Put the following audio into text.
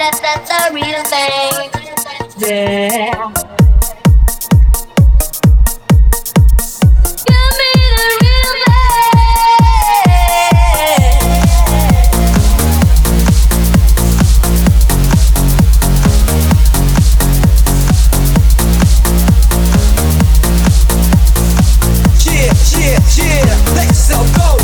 That's that's the real thing. Yeah. Yeah, yeah, yeah, let yourself go.